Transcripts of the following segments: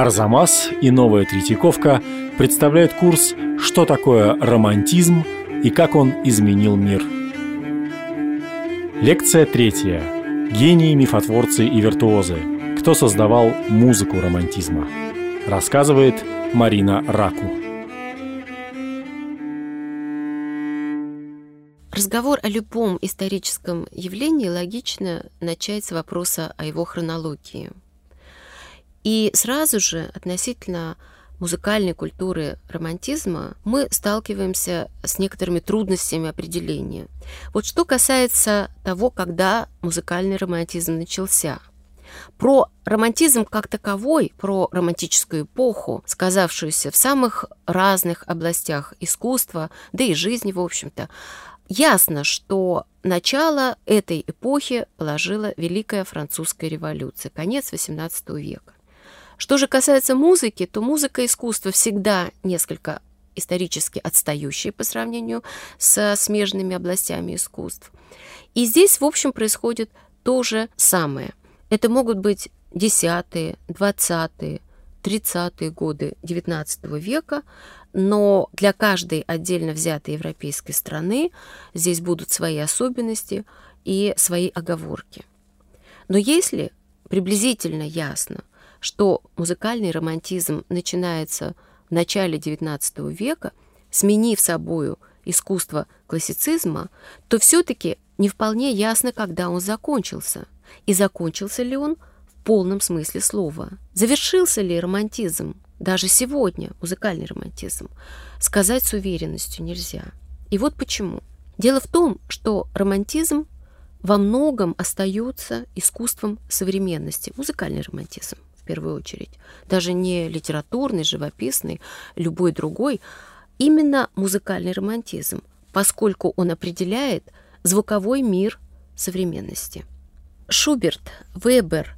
Арзамас и Новая Третьяковка представляют курс «Что такое романтизм и как он изменил мир». Лекция третья. Гении, мифотворцы и виртуозы. Кто создавал музыку романтизма? Рассказывает Марина Раку. Разговор о любом историческом явлении логично начать с вопроса о его хронологии. И сразу же относительно музыкальной культуры романтизма мы сталкиваемся с некоторыми трудностями определения. Вот что касается того, когда музыкальный романтизм начался. Про романтизм как таковой, про романтическую эпоху, сказавшуюся в самых разных областях искусства, да и жизни, в общем-то, ясно, что начало этой эпохи положила Великая Французская революция, конец XVIII века. Что же касается музыки, то музыка и искусство всегда несколько исторически отстающие по сравнению со смежными областями искусств. И здесь, в общем, происходит то же самое. Это могут быть 10-е, 20-е, 30-е годы XIX века, но для каждой отдельно взятой европейской страны здесь будут свои особенности и свои оговорки. Но если приблизительно ясно, что музыкальный романтизм начинается в начале XIX века, сменив собою искусство классицизма, то все-таки не вполне ясно, когда он закончился. И закончился ли он в полном смысле слова. Завершился ли романтизм, даже сегодня, музыкальный романтизм, сказать с уверенностью нельзя. И вот почему. Дело в том, что романтизм во многом остается искусством современности, музыкальный романтизм первую очередь, даже не литературный, живописный, любой другой, именно музыкальный романтизм, поскольку он определяет звуковой мир современности. Шуберт, Вебер,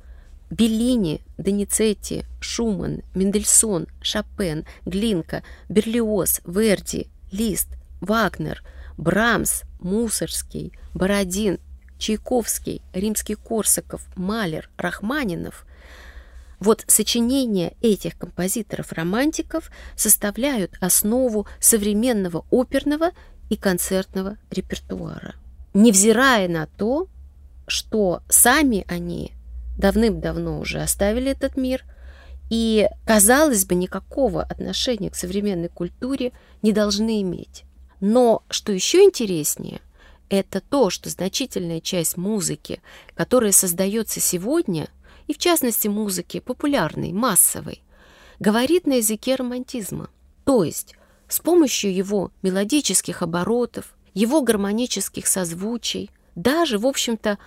Беллини, Доницетти, Шуман, Мендельсон, Шопен, Глинка, Берлиоз, Верди, Лист, Вагнер, Брамс, Мусорский, Бородин, Чайковский, Римский-Корсаков, Малер, Рахманинов вот сочинения этих композиторов-романтиков составляют основу современного оперного и концертного репертуара. Невзирая на то, что сами они давным-давно уже оставили этот мир, и, казалось бы, никакого отношения к современной культуре не должны иметь. Но, что еще интереснее, это то, что значительная часть музыки, которая создается сегодня – и в частности музыки, популярной, массовой, говорит на языке романтизма, то есть с помощью его мелодических оборотов, его гармонических созвучий, даже, в общем-то,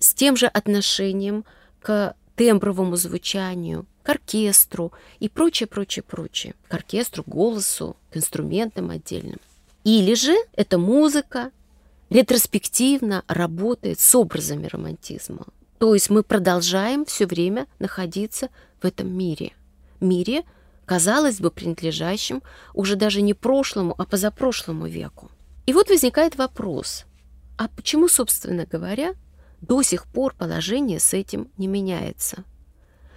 с тем же отношением к тембровому звучанию, к оркестру и прочее, прочее, прочее, к оркестру, голосу, к инструментам отдельным. Или же эта музыка ретроспективно работает с образами романтизма, то есть мы продолжаем все время находиться в этом мире. Мире, казалось бы, принадлежащем уже даже не прошлому, а позапрошлому веку. И вот возникает вопрос, а почему, собственно говоря, до сих пор положение с этим не меняется?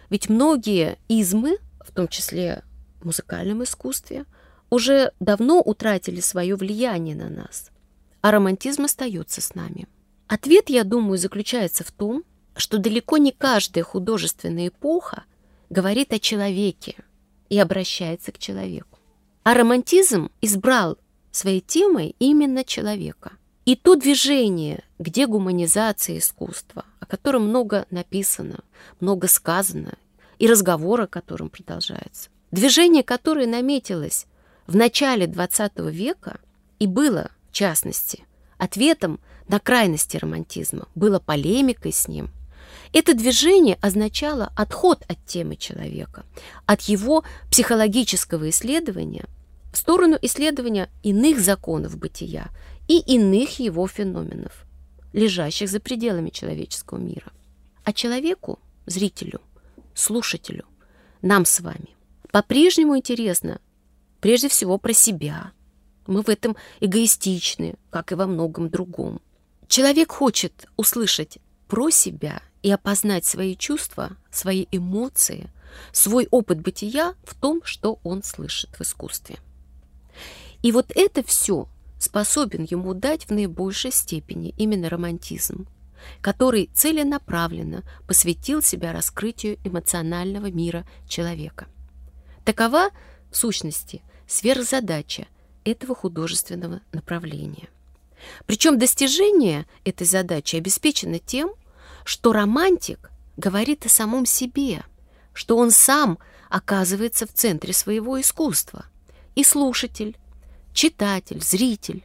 Ведь многие измы, в том числе в музыкальном искусстве, уже давно утратили свое влияние на нас, а романтизм остается с нами. Ответ, я думаю, заключается в том, что далеко не каждая художественная эпоха говорит о человеке и обращается к человеку. А романтизм избрал своей темой именно человека. И то движение к дегуманизации искусства, о котором много написано, много сказано, и разговор о котором продолжается, движение, которое наметилось в начале XX века и было, в частности, ответом на крайности романтизма, было полемикой с ним – это движение означало отход от темы человека, от его психологического исследования в сторону исследования иных законов бытия и иных его феноменов, лежащих за пределами человеческого мира. А человеку, зрителю, слушателю, нам с вами по-прежнему интересно прежде всего про себя. Мы в этом эгоистичны, как и во многом другом. Человек хочет услышать про себя и опознать свои чувства, свои эмоции, свой опыт бытия в том, что он слышит в искусстве. И вот это все способен ему дать в наибольшей степени именно романтизм, который целенаправленно посвятил себя раскрытию эмоционального мира человека. Такова, в сущности, сверхзадача этого художественного направления. Причем достижение этой задачи обеспечено тем, что романтик говорит о самом себе, что он сам оказывается в центре своего искусства, и слушатель, читатель, зритель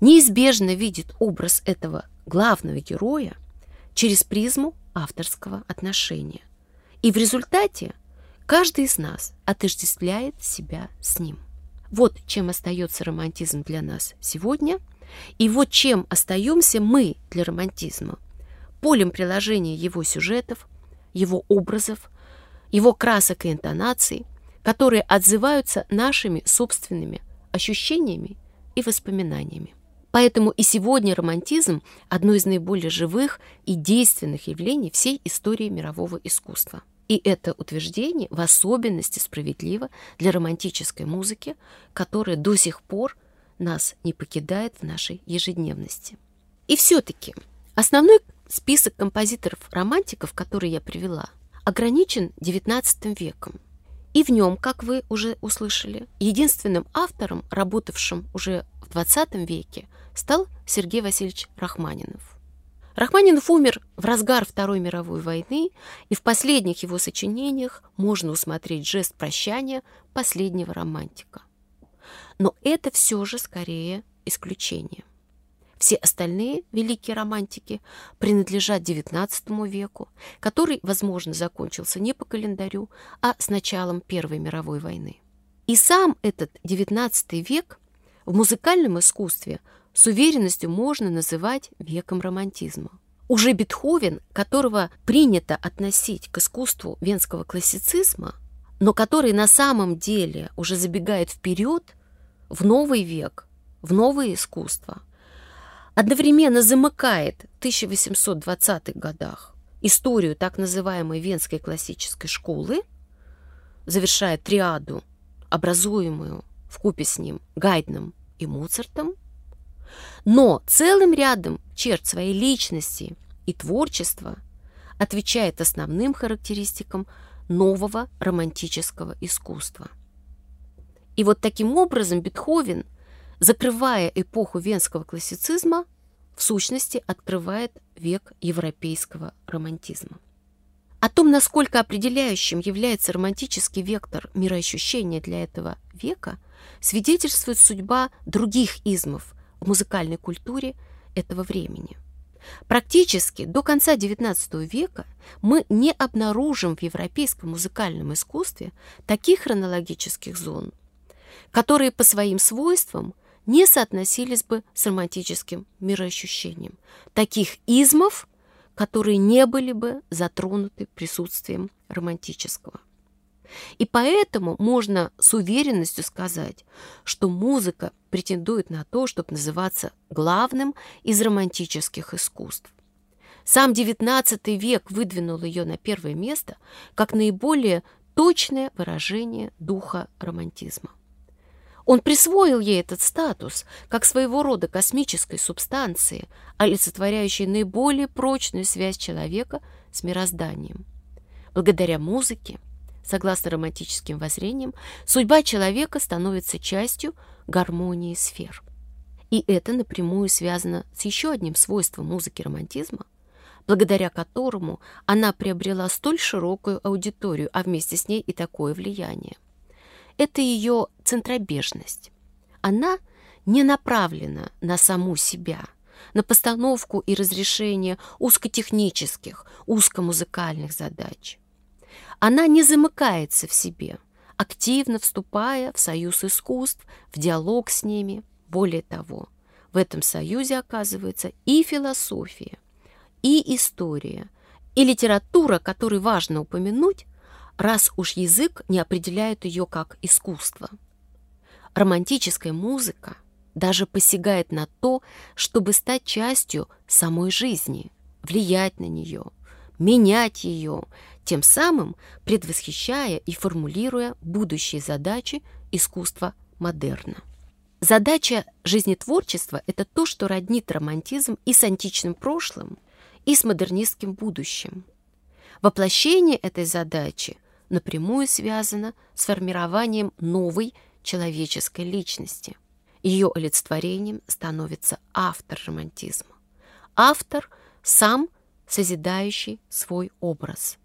неизбежно видит образ этого главного героя через призму авторского отношения. И в результате каждый из нас отождествляет себя с ним. Вот чем остается романтизм для нас сегодня, и вот чем остаемся мы для романтизма. Полем приложения его сюжетов, его образов, его красок и интонаций, которые отзываются нашими собственными ощущениями и воспоминаниями. Поэтому и сегодня романтизм – одно из наиболее живых и действенных явлений всей истории мирового искусства. И это утверждение в особенности справедливо для романтической музыки, которая до сих пор нас не покидает в нашей ежедневности. И все-таки основной список композиторов-романтиков, который я привела, ограничен XIX веком. И в нем, как вы уже услышали, единственным автором, работавшим уже в XX веке, стал Сергей Васильевич Рахманинов. Рахманинов умер в разгар Второй мировой войны, и в последних его сочинениях можно усмотреть жест прощания последнего романтика. Но это все же скорее исключение. Все остальные великие романтики принадлежат XIX веку, который, возможно, закончился не по календарю, а с началом Первой мировой войны. И сам этот XIX век в музыкальном искусстве с уверенностью можно называть веком романтизма. Уже Бетховен, которого принято относить к искусству венского классицизма, но который на самом деле уже забегает вперед в новый век, в новое искусство, одновременно замыкает в 1820-х годах историю так называемой Венской классической школы, завершая триаду, образуемую в купе с ним Гайдном и Моцартом, но целым рядом черт своей личности и творчества отвечает основным характеристикам нового романтического искусства. И вот таким образом Бетховен – закрывая эпоху венского классицизма, в сущности открывает век европейского романтизма. О том, насколько определяющим является романтический вектор мироощущения для этого века, свидетельствует судьба других измов в музыкальной культуре этого времени. Практически до конца XIX века мы не обнаружим в европейском музыкальном искусстве таких хронологических зон, которые по своим свойствам – не соотносились бы с романтическим мироощущением. Таких измов, которые не были бы затронуты присутствием романтического. И поэтому можно с уверенностью сказать, что музыка претендует на то, чтобы называться главным из романтических искусств. Сам XIX век выдвинул ее на первое место как наиболее точное выражение духа романтизма. Он присвоил ей этот статус как своего рода космической субстанции, олицетворяющей наиболее прочную связь человека с мирозданием. Благодаря музыке, согласно романтическим воззрениям, судьба человека становится частью гармонии сфер. И это напрямую связано с еще одним свойством музыки романтизма, благодаря которому она приобрела столь широкую аудиторию, а вместе с ней и такое влияние – это ее центробежность. Она не направлена на саму себя, на постановку и разрешение узкотехнических, узкомузыкальных задач. Она не замыкается в себе, активно вступая в союз искусств, в диалог с ними. Более того, в этом союзе оказывается и философия, и история, и литература, которую важно упомянуть, раз уж язык не определяет ее как искусство. Романтическая музыка даже посягает на то, чтобы стать частью самой жизни, влиять на нее, менять ее, тем самым предвосхищая и формулируя будущие задачи искусства модерна. Задача жизнетворчества – это то, что роднит романтизм и с античным прошлым, и с модернистским будущим. Воплощение этой задачи напрямую связано с формированием новой человеческой личности. Ее олицетворением становится автор романтизма. Автор – сам созидающий свой образ.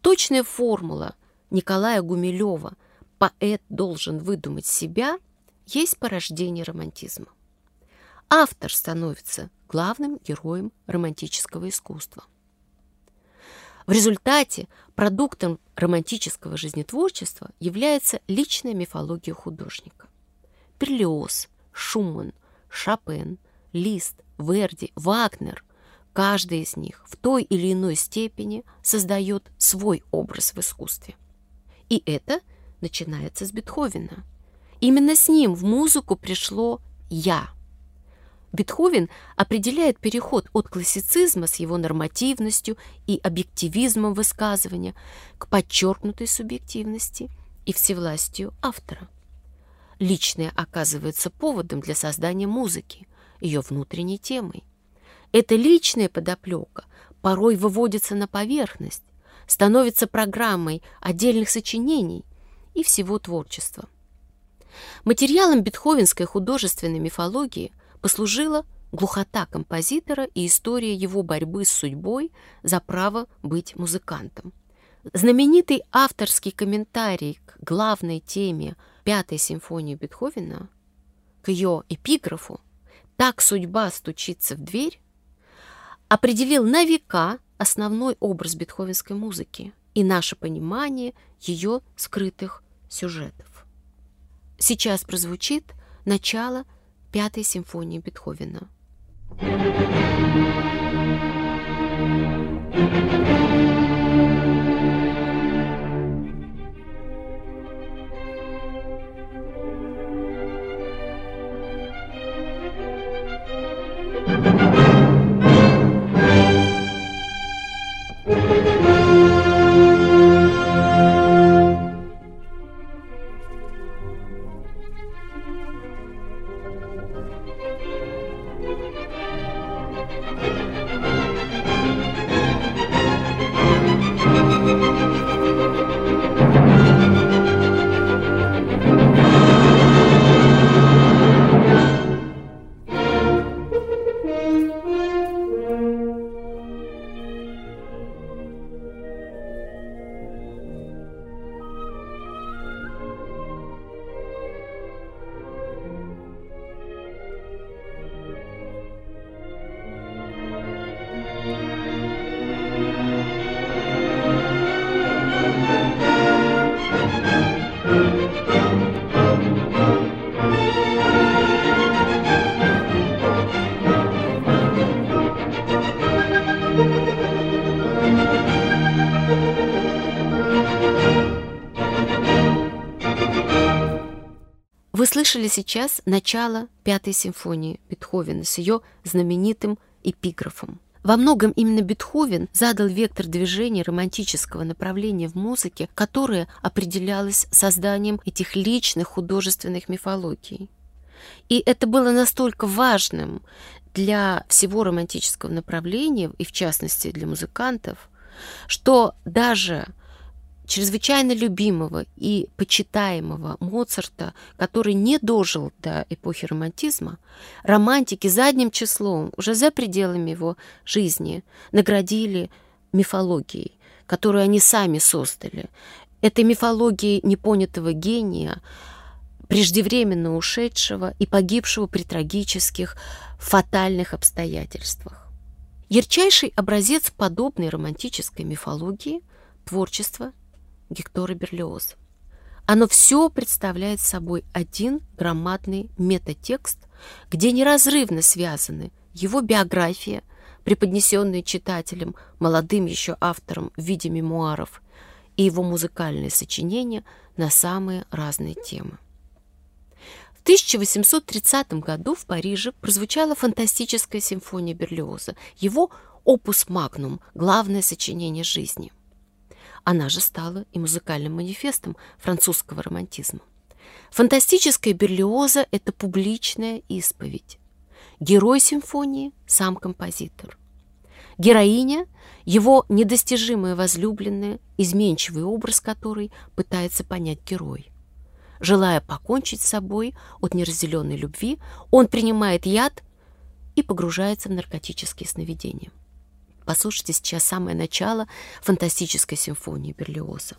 Точная формула Николая Гумилева «поэт должен выдумать себя» есть порождение романтизма. Автор становится главным героем романтического искусства. В результате продуктом романтического жизнетворчества является личная мифология художника. Берлиоз, Шуман, Шопен, Лист, Верди, Вагнер – каждый из них в той или иной степени создает свой образ в искусстве. И это начинается с Бетховена. Именно с ним в музыку пришло «я», Бетховен определяет переход от классицизма с его нормативностью и объективизмом высказывания к подчеркнутой субъективности и всевластию автора. Личное оказывается поводом для создания музыки, ее внутренней темой. Эта личная подоплека порой выводится на поверхность, становится программой отдельных сочинений и всего творчества. Материалом бетховенской художественной мифологии – послужила глухота композитора и история его борьбы с судьбой за право быть музыкантом. Знаменитый авторский комментарий к главной теме Пятой симфонии Бетховена, к ее эпиграфу «Так судьба стучится в дверь», определил на века основной образ бетховенской музыки и наше понимание ее скрытых сюжетов. Сейчас прозвучит начало Пятой симфонии Бетховена. Слышали сейчас начало Пятой симфонии Бетховена с ее знаменитым эпиграфом. Во многом именно Бетховен задал вектор движения романтического направления в музыке, которое определялось созданием этих личных художественных мифологий. И это было настолько важным для всего романтического направления, и в частности для музыкантов, что даже чрезвычайно любимого и почитаемого Моцарта, который не дожил до эпохи романтизма, романтики задним числом, уже за пределами его жизни, наградили мифологией, которую они сами создали. Этой мифологией непонятого гения, преждевременно ушедшего и погибшего при трагических, фатальных обстоятельствах. Ярчайший образец подобной романтической мифологии – творчество Гектора Берлиоза. Оно все представляет собой один громадный метатекст, где неразрывно связаны его биография, преподнесенная читателям, молодым еще автором в виде мемуаров, и его музыкальные сочинения на самые разные темы. В 1830 году в Париже прозвучала фантастическая симфония Берлиоза, его опус магнум, главное сочинение жизни. Она же стала и музыкальным манифестом французского романтизма. Фантастическая Берлиоза – это публичная исповедь. Герой симфонии – сам композитор. Героиня – его недостижимая возлюбленная, изменчивый образ которой пытается понять герой. Желая покончить с собой от неразделенной любви, он принимает яд и погружается в наркотические сновидения. Послушайте сейчас самое начало фантастической симфонии Берлиоза.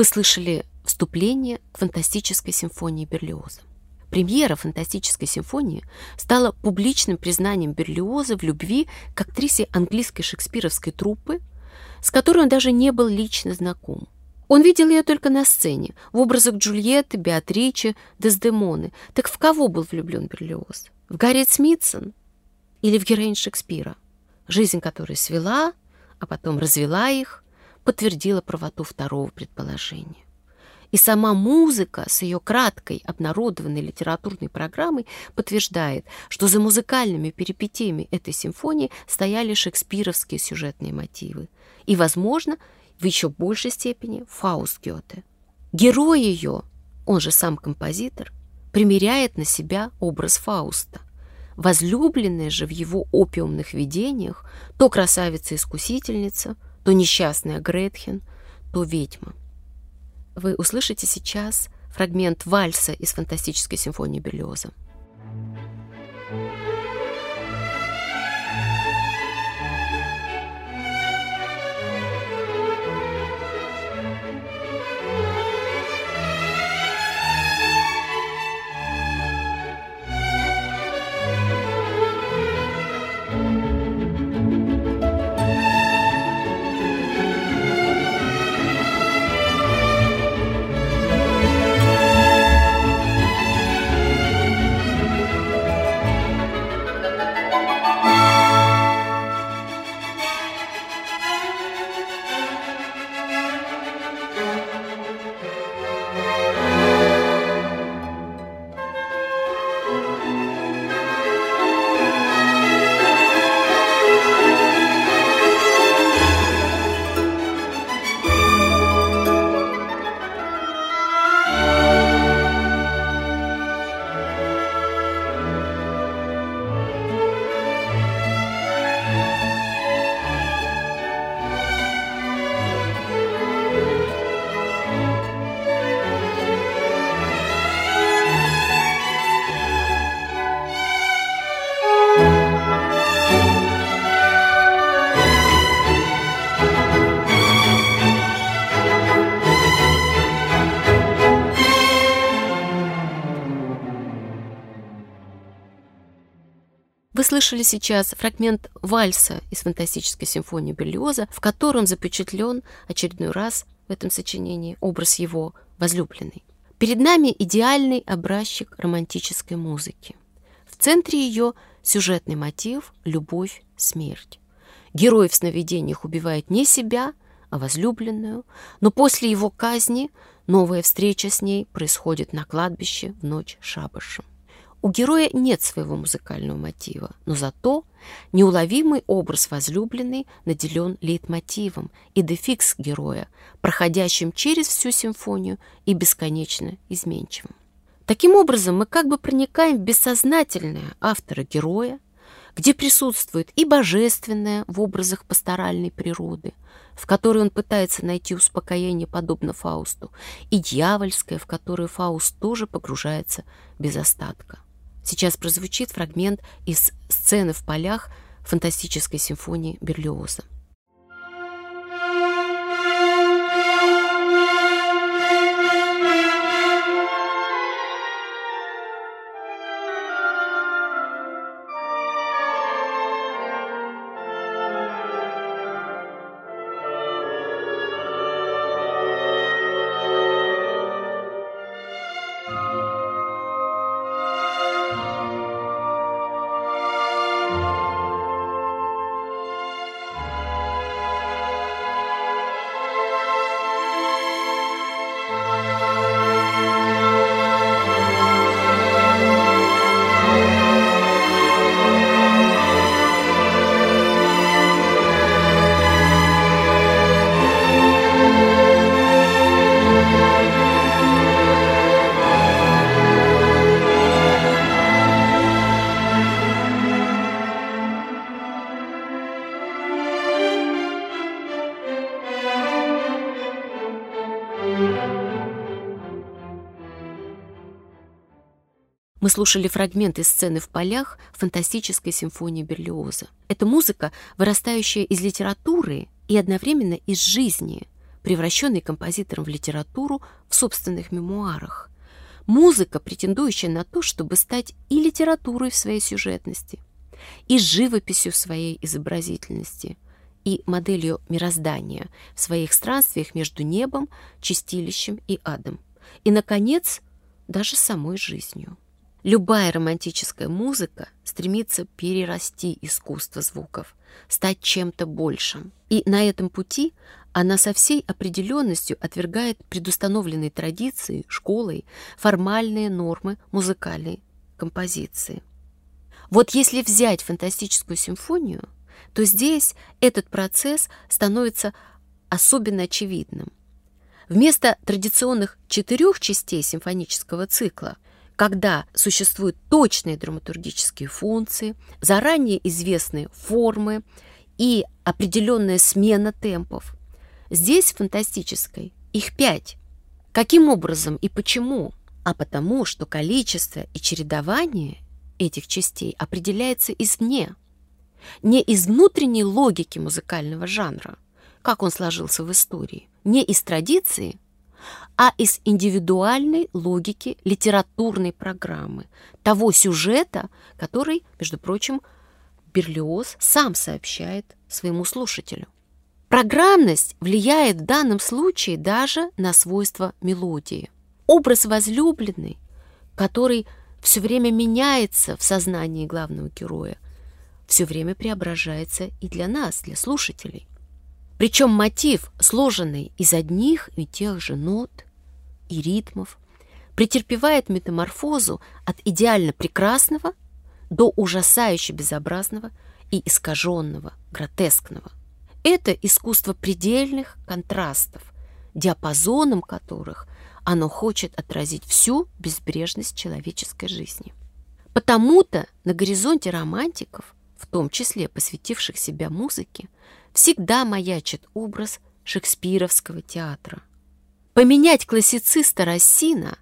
Вы слышали вступление к фантастической симфонии Берлиоза. Премьера фантастической симфонии стала публичным признанием Берлиоза в любви к актрисе английской шекспировской труппы, с которой он даже не был лично знаком. Он видел ее только на сцене, в образах Джульетты, Беатричи, Дездемоны. Так в кого был влюблен Берлиоз? В Гарри Смитсон или в героинь Шекспира? Жизнь которой свела, а потом развела их – подтвердила правоту второго предположения. И сама музыка с ее краткой обнародованной литературной программой подтверждает, что за музыкальными перипетиями этой симфонии стояли шекспировские сюжетные мотивы. И, возможно, в еще большей степени Фауст Гёте. Герой ее, он же сам композитор, примеряет на себя образ Фауста. Возлюбленная же в его опиумных видениях то красавица-искусительница – то несчастная Гретхен, то ведьма. Вы услышите сейчас фрагмент вальса из фантастической симфонии Берлиоза. Слышали сейчас фрагмент вальса из фантастической симфонии Берлиоза, в котором запечатлен очередной раз в этом сочинении образ его возлюбленной. Перед нами идеальный образчик романтической музыки. В центре ее сюжетный мотив – любовь, смерть. Герой в сновидениях убивает не себя, а возлюбленную, но после его казни новая встреча с ней происходит на кладбище в ночь шабаша. У героя нет своего музыкального мотива, но зато неуловимый образ возлюбленный наделен лейтмотивом и дефикс героя, проходящим через всю симфонию и бесконечно изменчивым. Таким образом, мы как бы проникаем в бессознательное автора героя, где присутствует и божественное в образах пасторальной природы, в которой он пытается найти успокоение подобно Фаусту, и дьявольское, в которое Фауст тоже погружается без остатка. Сейчас прозвучит фрагмент из сцены в полях фантастической симфонии Берлиоза. Мы слушали фрагмент из сцены в полях фантастической симфонии Берлиоза. Это музыка, вырастающая из литературы и одновременно из жизни, превращенной композитором в литературу в собственных мемуарах. Музыка, претендующая на то, чтобы стать и литературой в своей сюжетности, и живописью в своей изобразительности, и моделью мироздания в своих странствиях между небом, чистилищем и адом. И, наконец, даже самой жизнью. Любая романтическая музыка стремится перерасти искусство звуков, стать чем-то большим. И на этом пути она со всей определенностью отвергает предустановленные традиции, школой, формальные нормы музыкальной композиции. Вот если взять фантастическую симфонию, то здесь этот процесс становится особенно очевидным. Вместо традиционных четырех частей симфонического цикла – когда существуют точные драматургические функции, заранее известные формы и определенная смена темпов. Здесь фантастической их пять. Каким образом и почему? А потому, что количество и чередование этих частей определяется извне, не из внутренней логики музыкального жанра, как он сложился в истории, не из традиции, а из индивидуальной логики литературной программы, того сюжета, который, между прочим, Берлиоз сам сообщает своему слушателю. Программность влияет в данном случае даже на свойства мелодии. Образ возлюбленный, который все время меняется в сознании главного героя, все время преображается и для нас, для слушателей. Причем мотив, сложенный из одних и тех же нот и ритмов, претерпевает метаморфозу от идеально прекрасного до ужасающе безобразного и искаженного, гротескного. Это искусство предельных контрастов, диапазоном которых оно хочет отразить всю безбрежность человеческой жизни. Потому-то на горизонте романтиков, в том числе посвятивших себя музыке, всегда маячит образ шекспировского театра. Поменять классициста Рассина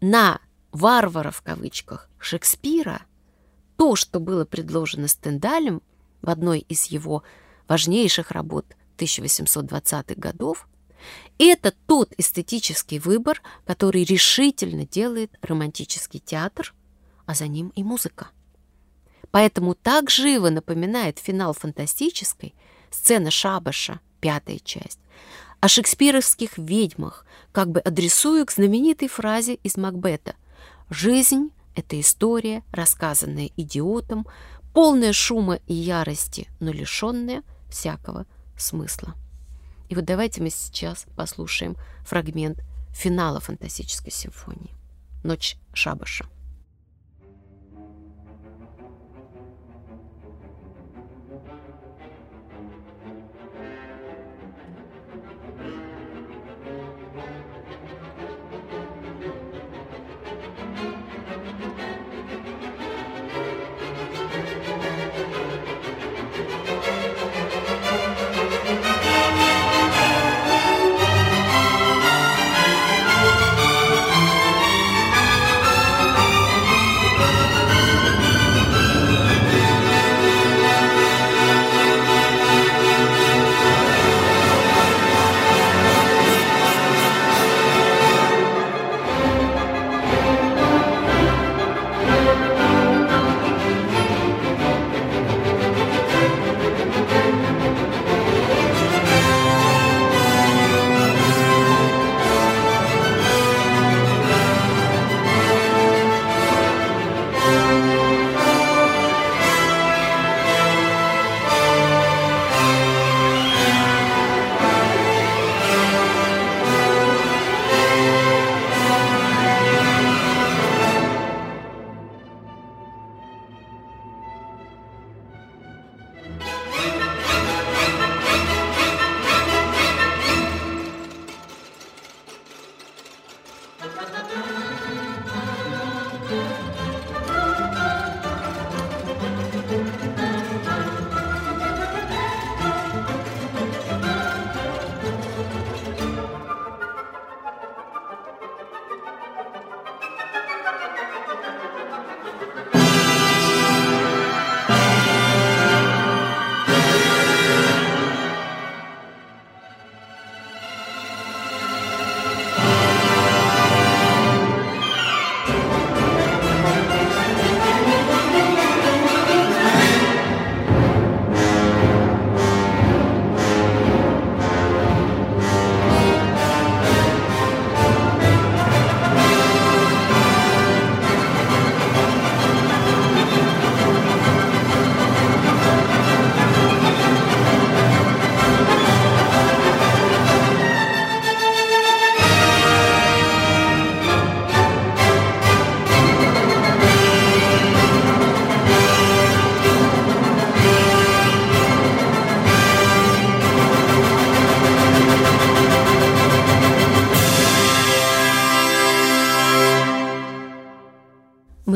на «варвара» в кавычках Шекспира – то, что было предложено Стендалем в одной из его важнейших работ 1820-х годов, это тот эстетический выбор, который решительно делает романтический театр, а за ним и музыка. Поэтому так живо напоминает финал фантастической сцена Шабаша, пятая часть, о шекспировских ведьмах, как бы адресую к знаменитой фразе из Макбета «Жизнь — это история, рассказанная идиотом, полная шума и ярости, но лишенная всякого смысла». И вот давайте мы сейчас послушаем фрагмент финала фантастической симфонии «Ночь Шабаша».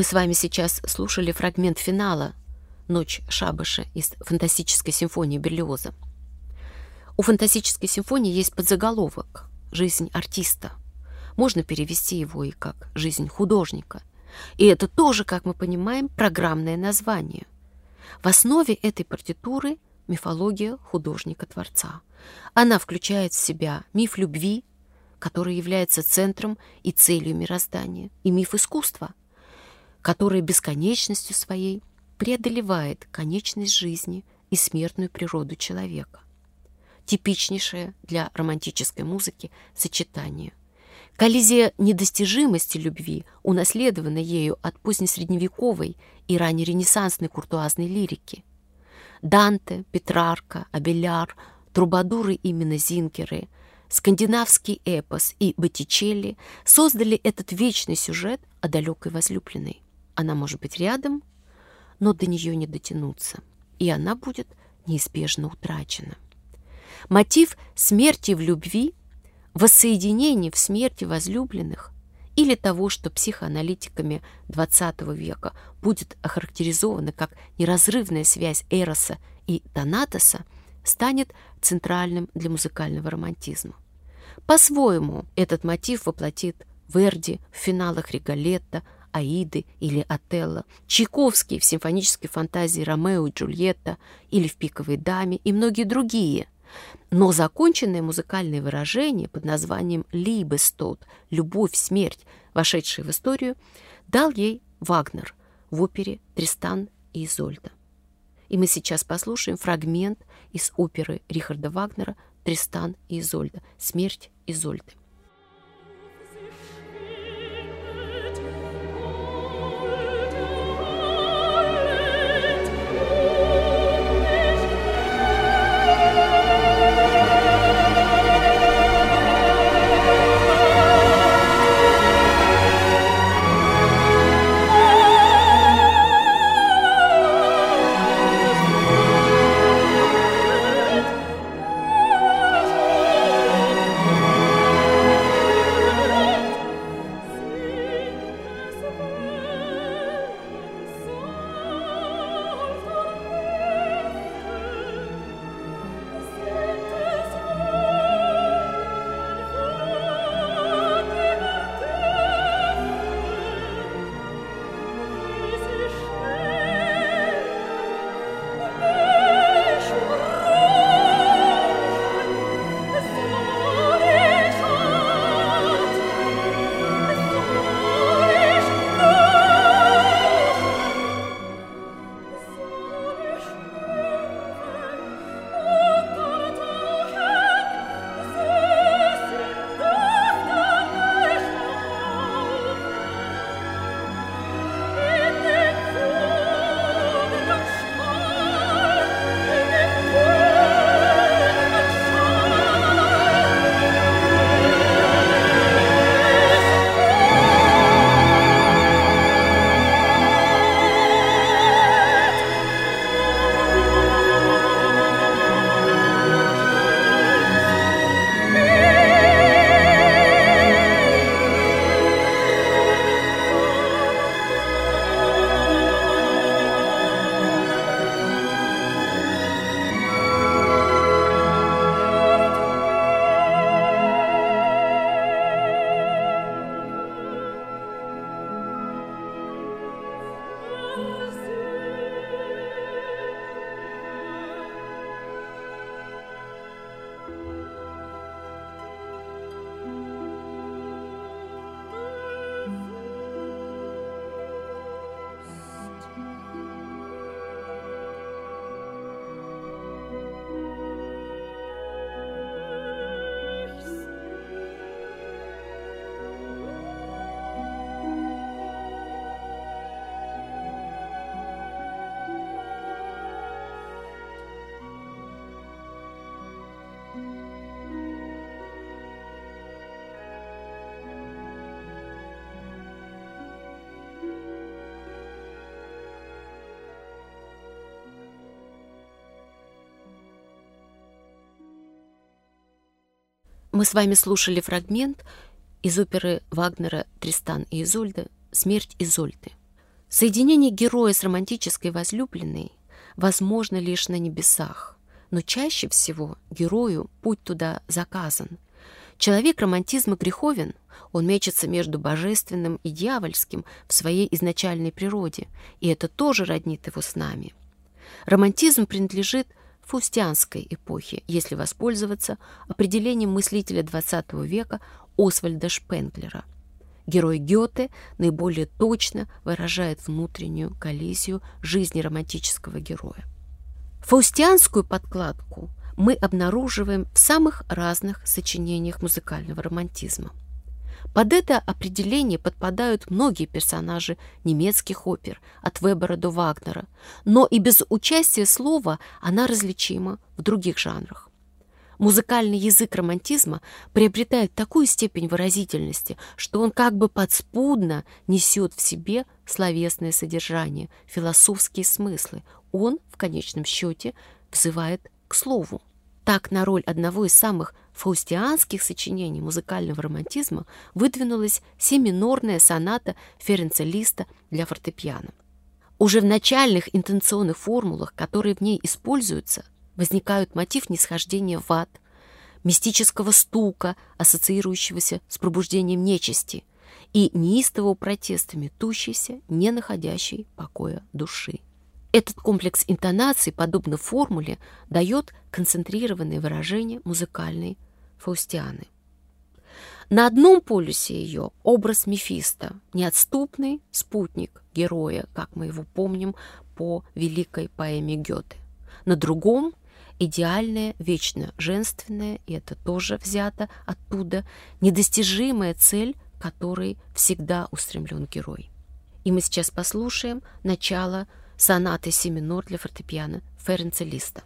С вами сейчас слушали фрагмент финала «Ночь Шабаша» из фантастической симфонии Берлиоза. У фантастической симфонии есть подзаголовок «Жизнь артиста». Можно перевести его и как «Жизнь художника». И это тоже, как мы понимаем, программное название. В основе этой партитуры мифология художника-творца. Она включает в себя миф любви, который является центром и целью мироздания, и миф искусства – который бесконечностью своей преодолевает конечность жизни и смертную природу человека. Типичнейшее для романтической музыки сочетание. Коллизия недостижимости любви унаследована ею от позднесредневековой и раннеренессансной куртуазной лирики. Данте, Петрарка, Абеляр, трубадуры именно Зинкеры, скандинавский эпос и Боттичелли создали этот вечный сюжет о далекой возлюбленной. Она может быть рядом, но до нее не дотянуться, и она будет неизбежно утрачена. Мотив смерти в любви, воссоединения в смерти возлюбленных или того, что психоаналитиками XX века будет охарактеризовано как неразрывная связь Эроса и Танатоса, станет центральным для музыкального романтизма. По-своему этот мотив воплотит Верди в финалах Риголетто, Аиды или Отелло, Чайковский в симфонической фантазии Ромео и Джульетта или в «Пиковой даме» и многие другие. Но законченное музыкальное выражение под названием «Либестод» — «Любовь, смерть», вошедшее в историю, дал ей Вагнер в опере «Тристан и Изольда. И мы сейчас послушаем фрагмент из оперы Рихарда Вагнера «Тристан и Изольда. Смерть Изольды». Мы с вами слушали фрагмент из оперы Вагнера «Тристан и Изольда. Смерть Изольды». Соединение героя с романтической возлюбленной возможно лишь на небесах, но чаще всего герою путь туда заказан. Человек романтизма греховен, он мечется между божественным и дьявольским в своей изначальной природе, и это тоже роднит его с нами. Романтизм принадлежит фаустианской эпохи, если воспользоваться определением мыслителя XX века Освальда Шпенглера. Герой Гёте наиболее точно выражает внутреннюю коллизию жизни романтического героя. Фаустианскую подкладку мы обнаруживаем в самых разных сочинениях музыкального романтизма – под это определение подпадают многие персонажи немецких опер, от Вебера до Вагнера, но и без участия слова она различима в других жанрах. Музыкальный язык романтизма приобретает такую степень выразительности, что он как бы подспудно несет в себе словесное содержание, философские смыслы. Он, в конечном счете, взывает к слову. Так на роль одного из самых фаустианских сочинений музыкального романтизма выдвинулась семинорная соната Ференца Листа для фортепиано. Уже в начальных интенционных формулах, которые в ней используются, возникают мотив нисхождения в ад, мистического стука, ассоциирующегося с пробуждением нечисти, и неистового протеста метущейся, не находящей покоя души. Этот комплекс интонаций, подобно формуле, дает концентрированное выражение музыкальной Фаустианы. На одном полюсе ее образ Мефиста, неотступный спутник героя, как мы его помним по великой поэме Гёте. На другом идеальное, вечно женственное, и это тоже взято оттуда, недостижимая цель, которой всегда устремлен герой. И мы сейчас послушаем начало сонаты си минор для фортепиано Ференца Листа.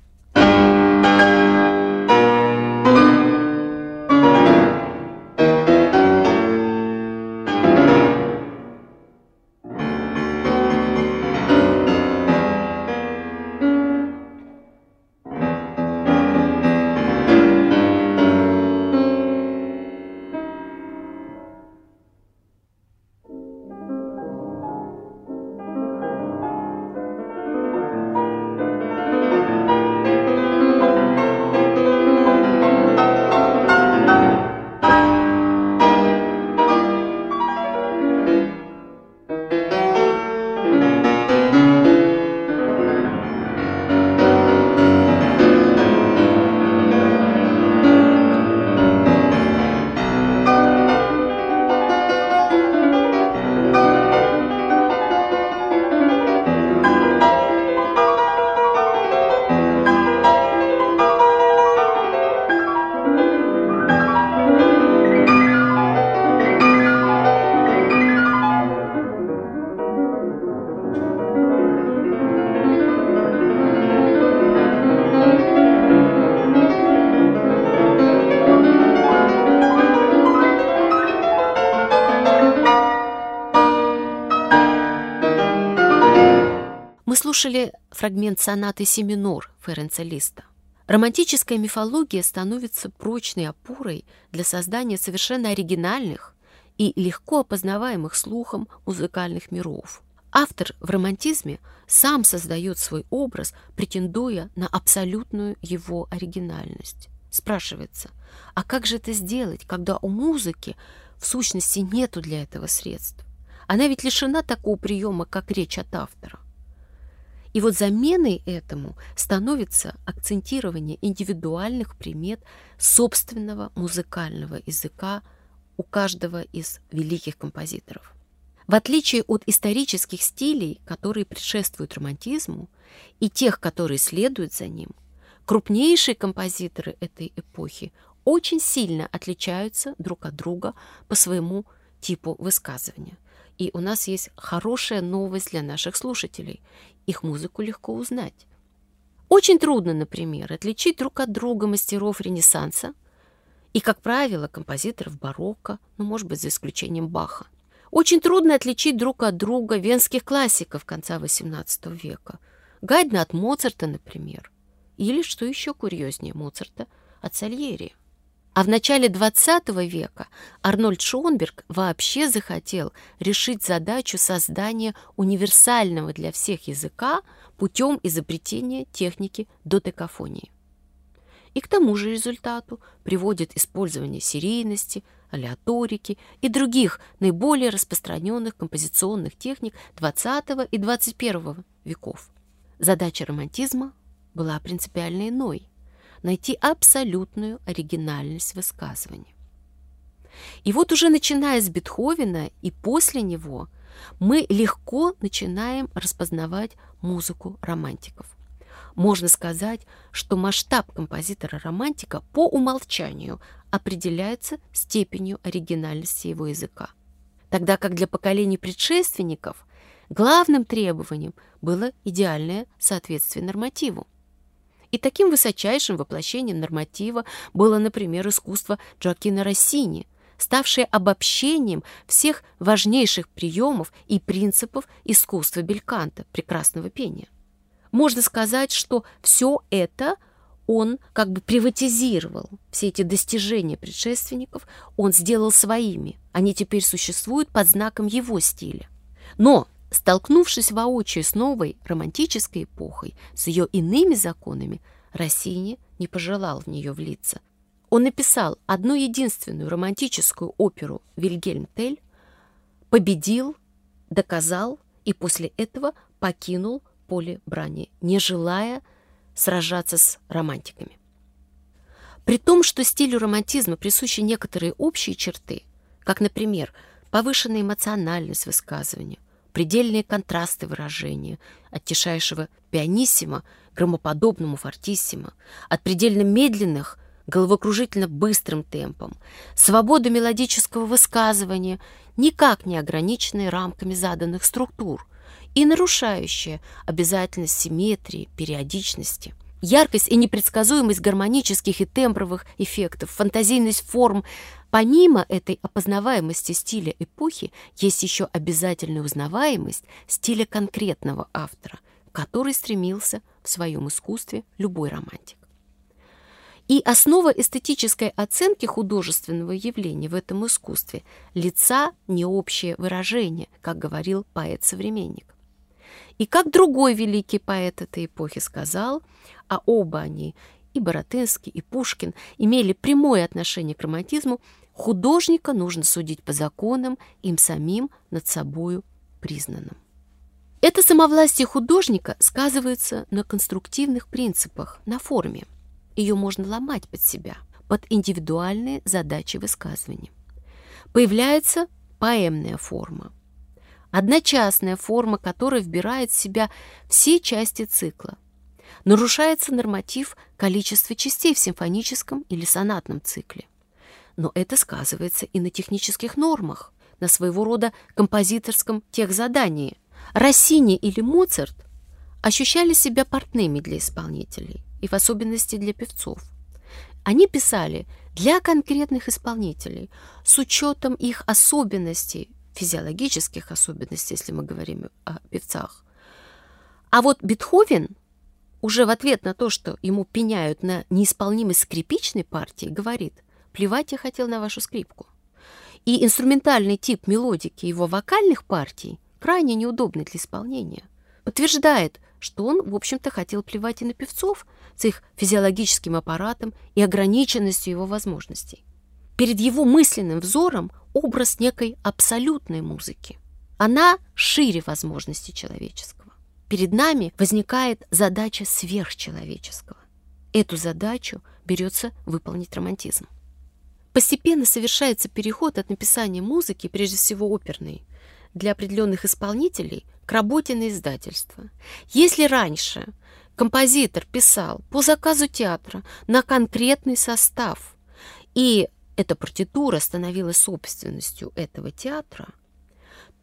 Слушали фрагмент сонаты «Семинор» Ференца Листа. Романтическая мифология становится прочной опорой для создания совершенно оригинальных и легко опознаваемых слухом музыкальных миров. Автор в романтизме сам создает свой образ, претендуя на абсолютную его оригинальность. Спрашивается, а как же это сделать, когда у музыки в сущности нету для этого средств? Она ведь лишена такого приема, как речь от автора. И вот заменой этому становится акцентирование индивидуальных примет собственного музыкального языка у каждого из великих композиторов. В отличие от исторических стилей, которые предшествуют романтизму, и тех, которые следуют за ним, крупнейшие композиторы этой эпохи очень сильно отличаются друг от друга по своему типу высказывания. И у нас есть хорошая новость для наших слушателей их музыку легко узнать. Очень трудно, например, отличить друг от друга мастеров Ренессанса и, как правило, композиторов барокко, ну, может быть, за исключением Баха. Очень трудно отличить друг от друга венских классиков конца XVIII века. Гайдна от Моцарта, например. Или, что еще курьезнее, Моцарта от Сальери. А в начале XX века Арнольд Шонберг вообще захотел решить задачу создания универсального для всех языка путем изобретения техники дотекафонии. И к тому же результату приводит использование серийности, алиаторики и других наиболее распространенных композиционных техник XX и XXI веков. Задача романтизма была принципиально иной найти абсолютную оригинальность высказывания. И вот уже начиная с Бетховена и после него мы легко начинаем распознавать музыку романтиков. Можно сказать, что масштаб композитора-романтика по умолчанию определяется степенью оригинальности его языка. Тогда как для поколений предшественников главным требованием было идеальное соответствие нормативу. И таким высочайшим воплощением норматива было, например, искусство Джоакина Россини, ставшее обобщением всех важнейших приемов и принципов искусства бельканта, прекрасного пения. Можно сказать, что все это он как бы приватизировал, все эти достижения предшественников он сделал своими. Они теперь существуют под знаком его стиля. Но Столкнувшись воочию с новой романтической эпохой, с ее иными законами, Россини не пожелал в нее влиться. Он написал одну единственную романтическую оперу «Вильгельм Тель», победил, доказал и после этого покинул поле брани, не желая сражаться с романтиками. При том, что стилю романтизма присущи некоторые общие черты, как, например, повышенная эмоциональность высказывания – предельные контрасты выражения, от тишайшего пианиссимо к громоподобному фортиссимо, от предельно медленных головокружительно быстрым темпом, свободу мелодического высказывания, никак не ограниченной рамками заданных структур и нарушающая обязательность симметрии, периодичности. Яркость и непредсказуемость гармонических и тембровых эффектов, фантазийность форм. Помимо этой опознаваемости стиля эпохи, есть еще обязательная узнаваемость стиля конкретного автора, который стремился в своем искусстве любой романтик. И основа эстетической оценки художественного явления в этом искусстве – лица не общее выражение, как говорил поэт-современник. И как другой великий поэт этой эпохи сказал, а оба они, и Боротынский, и Пушкин, имели прямое отношение к романтизму, художника нужно судить по законам, им самим над собою признанным. Это самовластие художника сказывается на конструктивных принципах, на форме. Ее можно ломать под себя, под индивидуальные задачи высказывания. Появляется поэмная форма. Одночасная форма, которая вбирает в себя все части цикла. Нарушается норматив количества частей в симфоническом или сонатном цикле. Но это сказывается и на технических нормах, на своего рода композиторском техзадании. Россини или Моцарт ощущали себя портными для исполнителей и в особенности для певцов. Они писали для конкретных исполнителей с учетом их особенностей, физиологических особенностей, если мы говорим о певцах. А вот Бетховен уже в ответ на то, что ему пеняют на неисполнимость скрипичной партии, говорит, плевать я хотел на вашу скрипку. И инструментальный тип мелодики его вокальных партий крайне неудобный для исполнения. Подтверждает, что он, в общем-то, хотел плевать и на певцов с их физиологическим аппаратом и ограниченностью его возможностей. Перед его мысленным взором образ некой абсолютной музыки. Она шире возможностей человеческого. Перед нами возникает задача сверхчеловеческого. Эту задачу берется выполнить романтизм. Постепенно совершается переход от написания музыки, прежде всего оперной, для определенных исполнителей к работе на издательство. Если раньше композитор писал по заказу театра на конкретный состав, и эта партитура становилась собственностью этого театра,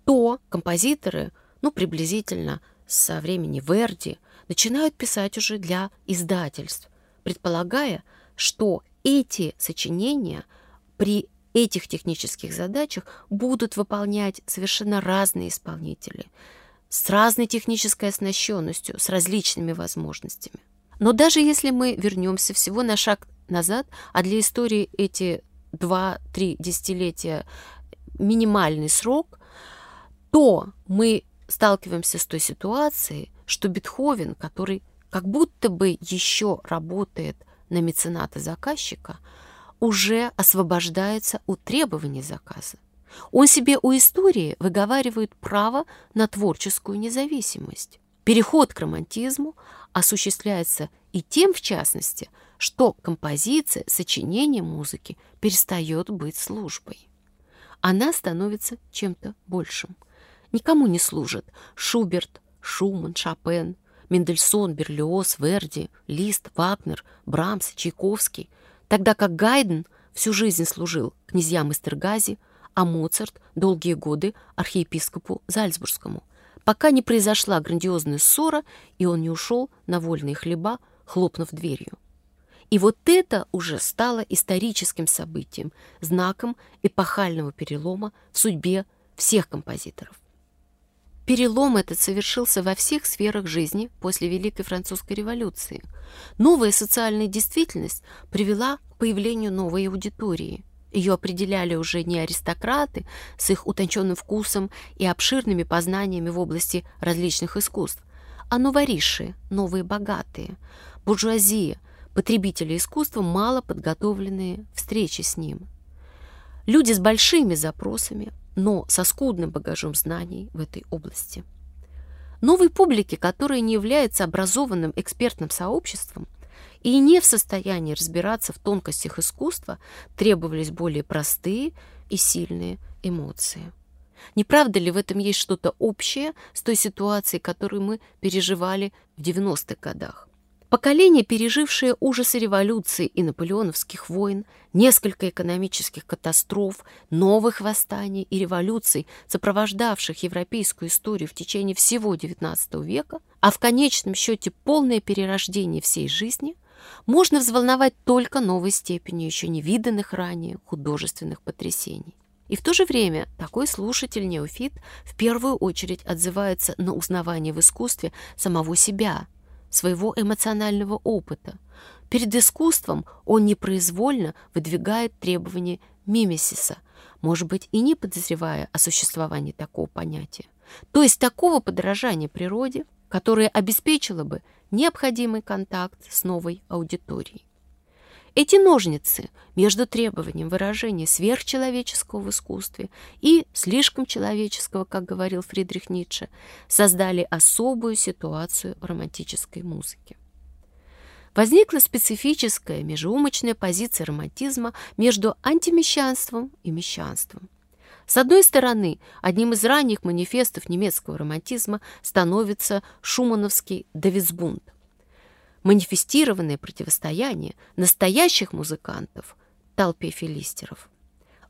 то композиторы, ну, приблизительно со времени Верди, начинают писать уже для издательств, предполагая, что эти сочинения при этих технических задачах будут выполнять совершенно разные исполнители с разной технической оснащенностью, с различными возможностями. Но даже если мы вернемся всего на шаг назад, а для истории эти два-три десятилетия минимальный срок, то мы сталкиваемся с той ситуацией, что Бетховен, который как будто бы еще работает на мецената заказчика, уже освобождается от требований заказа. Он себе у истории выговаривает право на творческую независимость. Переход к романтизму осуществляется и тем, в частности, что композиция, сочинение музыки перестает быть службой. Она становится чем-то большим. Никому не служит Шуберт, Шуман, Шопен, Мендельсон, Берлиоз, Верди, Лист, Вагнер, Брамс, Чайковский, тогда как Гайден всю жизнь служил князьям Эстергази, а Моцарт долгие годы архиепископу Зальцбургскому, пока не произошла грандиозная ссора, и он не ушел на вольные хлеба, хлопнув дверью. И вот это уже стало историческим событием, знаком эпохального перелома в судьбе всех композиторов. Перелом этот совершился во всех сферах жизни после Великой Французской революции. Новая социальная действительность привела к появлению новой аудитории. Ее определяли уже не аристократы с их утонченным вкусом и обширными познаниями в области различных искусств, а новориши, новые богатые, буржуазия, потребители искусства, мало подготовленные встречи с ним. Люди с большими запросами, но со скудным багажом знаний в этой области. Новой публике, которая не является образованным экспертным сообществом и не в состоянии разбираться в тонкостях искусства, требовались более простые и сильные эмоции. Не правда ли в этом есть что-то общее с той ситуацией, которую мы переживали в 90-х годах? Поколение, пережившее ужасы революции и наполеоновских войн, несколько экономических катастроф, новых восстаний и революций, сопровождавших европейскую историю в течение всего XIX века, а в конечном счете полное перерождение всей жизни, можно взволновать только новой степенью еще невиданных ранее художественных потрясений. И в то же время такой слушатель-неофит в первую очередь отзывается на узнавание в искусстве самого себя – своего эмоционального опыта. Перед искусством он непроизвольно выдвигает требования мимесиса, может быть, и не подозревая о существовании такого понятия. То есть такого подражания природе, которое обеспечило бы необходимый контакт с новой аудиторией. Эти ножницы между требованием выражения сверхчеловеческого в искусстве и слишком человеческого, как говорил Фридрих Ницше, создали особую ситуацию в романтической музыке. Возникла специфическая межумочная позиция романтизма между антимещанством и мещанством. С одной стороны, одним из ранних манифестов немецкого романтизма становится шумановский «Давизбунд», манифестированное противостояние настоящих музыкантов толпе филистеров.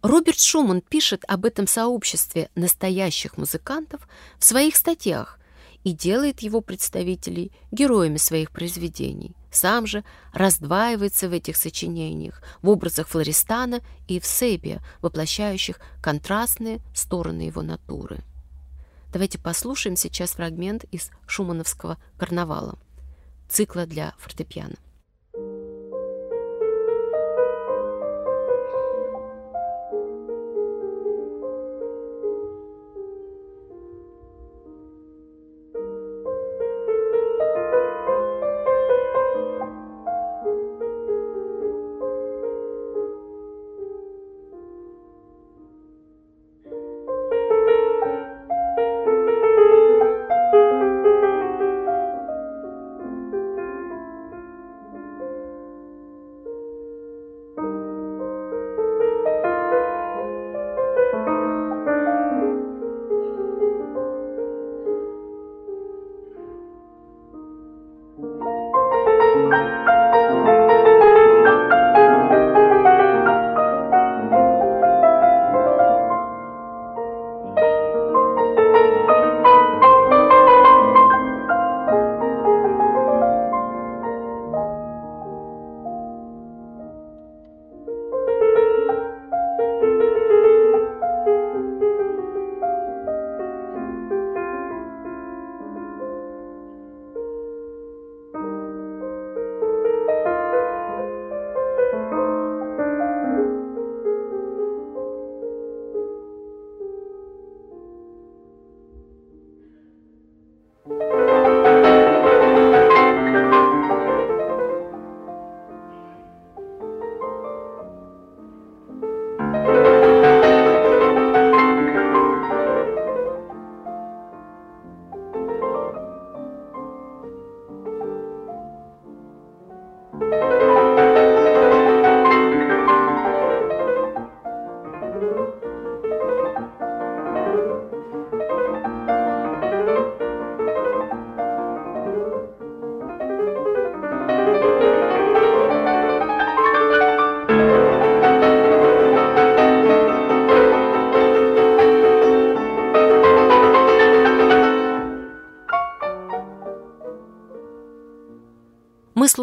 Роберт Шуман пишет об этом сообществе настоящих музыкантов в своих статьях и делает его представителей героями своих произведений. Сам же раздваивается в этих сочинениях в образах Флористана и в Себия, воплощающих контрастные стороны его натуры. Давайте послушаем сейчас фрагмент из шумановского карнавала цикла для фортепиано.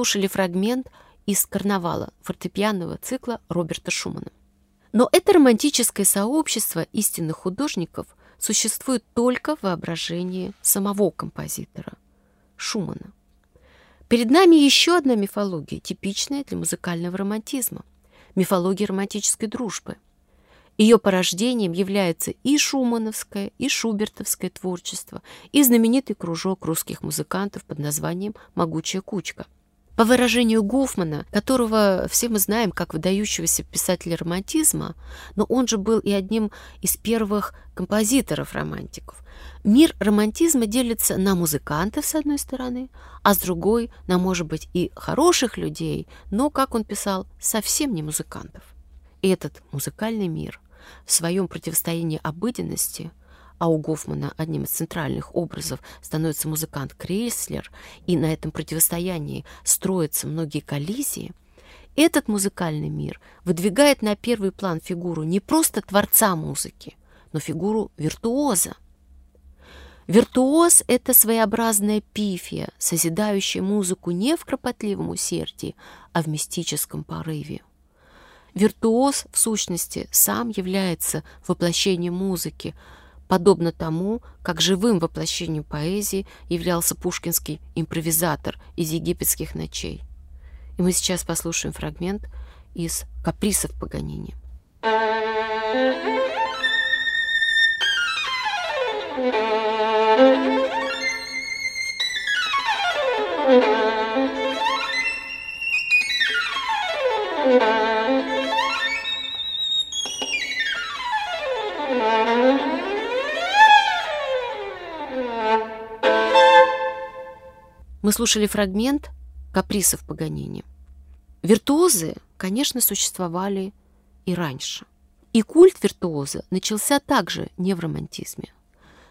Слушали фрагмент из «Карнавала» фортепианного цикла Роберта Шумана. Но это романтическое сообщество истинных художников существует только в воображении самого композитора – Шумана. Перед нами еще одна мифология, типичная для музыкального романтизма – мифология романтической дружбы. Ее порождением является и шумановское, и шубертовское творчество, и знаменитый кружок русских музыкантов под названием «Могучая кучка». По выражению Гофмана, которого все мы знаем как выдающегося писателя романтизма, но он же был и одним из первых композиторов-романтиков, мир романтизма делится на музыкантов, с одной стороны, а с другой на, может быть, и хороших людей, но, как он писал, совсем не музыкантов. И этот музыкальный мир в своем противостоянии обыденности, а у Гофмана одним из центральных образов становится музыкант Крейслер, и на этом противостоянии строятся многие коллизии, этот музыкальный мир выдвигает на первый план фигуру не просто творца музыки, но фигуру виртуоза. Виртуоз — это своеобразная пифия, созидающая музыку не в кропотливом усердии, а в мистическом порыве. Виртуоз, в сущности, сам является воплощением музыки, подобно тому, как живым воплощением поэзии являлся пушкинский импровизатор из египетских ночей. И мы сейчас послушаем фрагмент из «Каприсов Паганини». Мы слушали фрагмент каприсов Паганини. Виртуозы, конечно, существовали и раньше. И культ виртуоза начался также не в романтизме.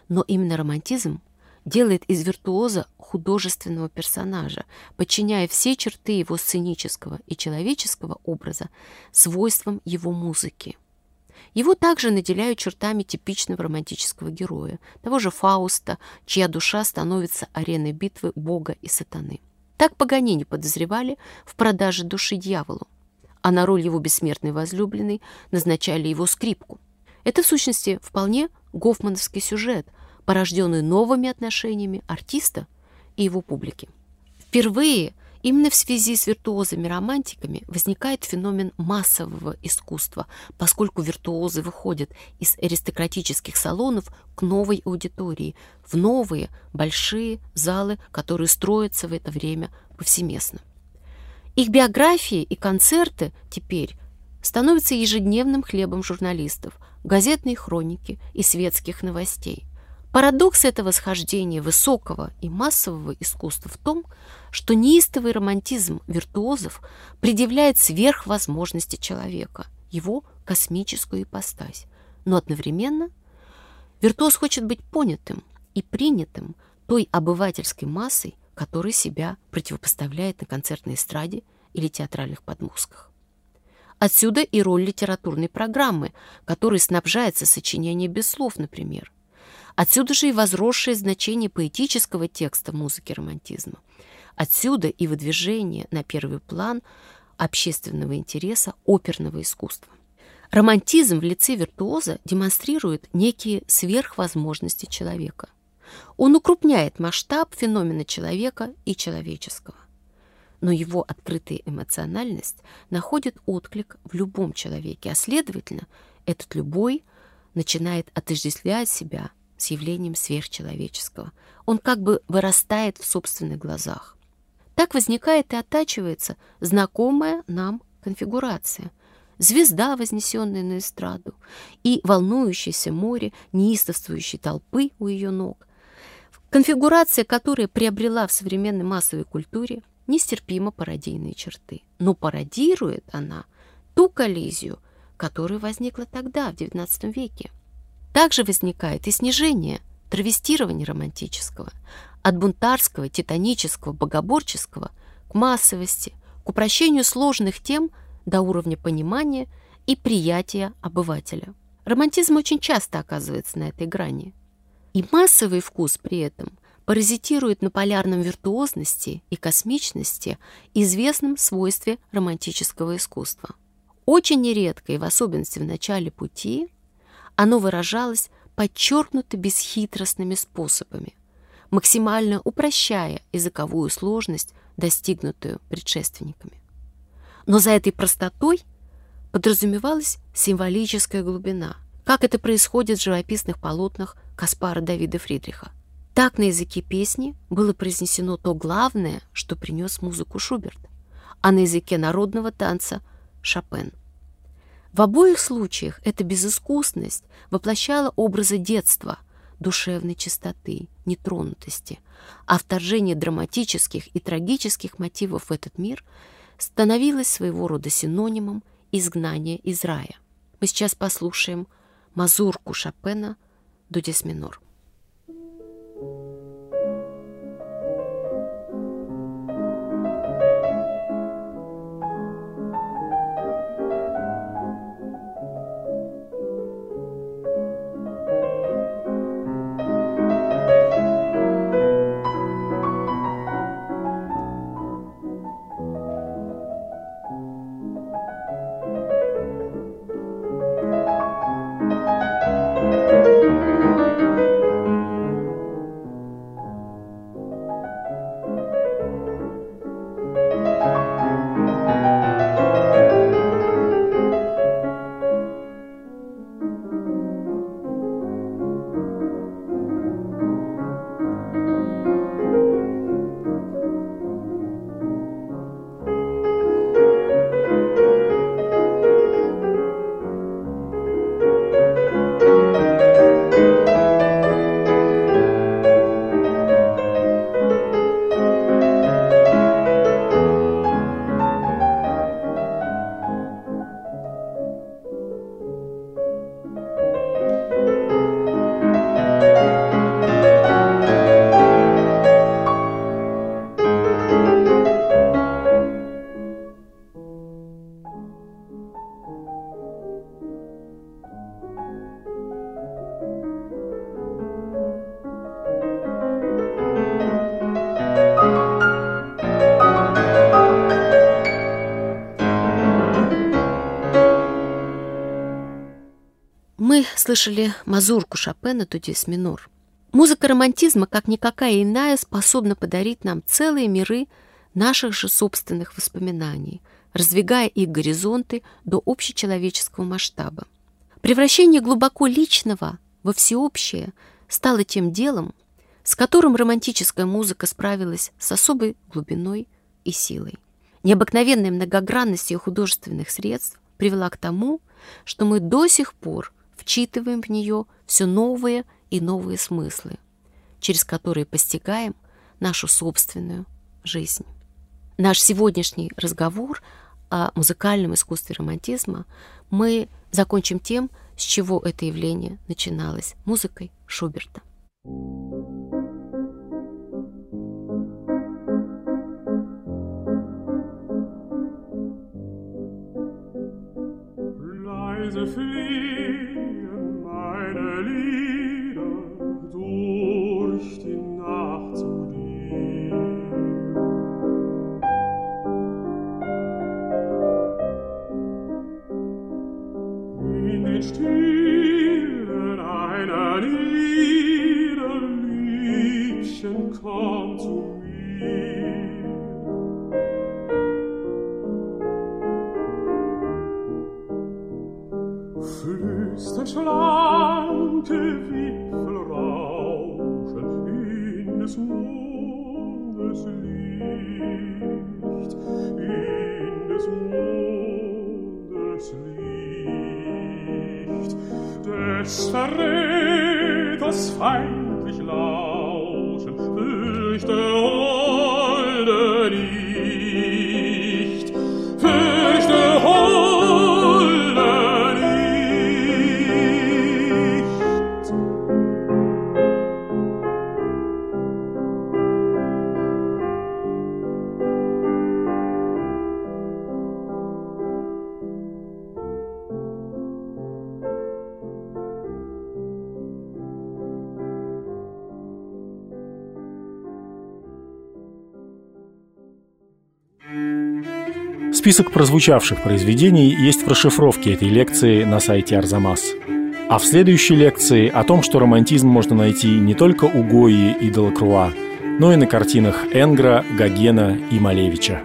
Но именно романтизм делает из виртуоза художественного персонажа, подчиняя все черты его сценического и человеческого образа свойствам его музыки. Его также наделяют чертами типичного романтического героя, того же Фауста, чья душа становится ареной битвы Бога и сатаны. Так Паганини подозревали в продаже души дьяволу, а на роль его бессмертной возлюбленной назначали его скрипку. Это, в сущности, вполне гофмановский сюжет, порожденный новыми отношениями артиста и его публики. Впервые именно в связи с виртуозами-романтиками возникает феномен массового искусства, поскольку виртуозы выходят из аристократических салонов к новой аудитории, в новые большие залы, которые строятся в это время повсеместно. Их биографии и концерты теперь становятся ежедневным хлебом журналистов, газетной хроники и светских новостей – Парадокс этого схождения высокого и массового искусства в том, что неистовый романтизм виртуозов предъявляет сверхвозможности человека, его космическую ипостась. Но одновременно виртуоз хочет быть понятым и принятым той обывательской массой, которая себя противопоставляет на концертной эстраде или театральных подмостках. Отсюда и роль литературной программы, которой снабжается сочинение без слов, например, Отсюда же и возросшее значение поэтического текста музыки романтизма. Отсюда и выдвижение на первый план общественного интереса оперного искусства. Романтизм в лице виртуоза демонстрирует некие сверхвозможности человека. Он укрупняет масштаб феномена человека и человеческого. Но его открытая эмоциональность находит отклик в любом человеке, а следовательно, этот любой начинает отождествлять себя с явлением сверхчеловеческого. Он как бы вырастает в собственных глазах. Так возникает и оттачивается знакомая нам конфигурация. Звезда, вознесенная на эстраду, и волнующееся море неистовствующей толпы у ее ног. Конфигурация, которая приобрела в современной массовой культуре нестерпимо пародийные черты. Но пародирует она ту коллизию, которая возникла тогда, в XIX веке. Также возникает и снижение, травестирование романтического, от бунтарского, титанического, богоборческого к массовости, к упрощению сложных тем до уровня понимания и приятия обывателя. Романтизм очень часто оказывается на этой грани. И массовый вкус при этом паразитирует на полярном виртуозности и космичности, известном свойстве романтического искусства. Очень нередко, и в особенности в начале пути, оно выражалось подчеркнуто бесхитростными способами, максимально упрощая языковую сложность, достигнутую предшественниками. Но за этой простотой подразумевалась символическая глубина, как это происходит в живописных полотнах Каспара Давида Фридриха. Так на языке песни было произнесено то главное, что принес музыку Шуберт, а на языке народного танца — Шопен — в обоих случаях эта безыскусность воплощала образы детства, душевной чистоты, нетронутости, а вторжение драматических и трагических мотивов в этот мир становилось своего рода синонимом изгнания из рая. мы сейчас послушаем мазурку Шопена до дис минор. Слышали мазурку Шопена «Тудис минор». Музыка романтизма, как никакая иная, способна подарить нам целые миры наших же собственных воспоминаний, раздвигая их горизонты до общечеловеческого масштаба. Превращение глубоко личного во всеобщее стало тем делом, с которым романтическая музыка справилась с особой глубиной и силой. Необыкновенная многогранность ее художественных средств привела к тому, что мы до сих пор вчитываем в нее все новые и новые смыслы, через которые постигаем нашу собственную жизнь. Наш сегодняшний разговор о музыкальном искусстве романтизма мы закончим тем, с чего это явление начиналось – музыкой Шуберта. Leise Список прозвучавших произведений есть в расшифровке этой лекции на сайте Арзамас. А в следующей лекции о том, что романтизм можно найти не только у Гои и Делакруа, но и на картинах Энгра, Гогена и Малевича.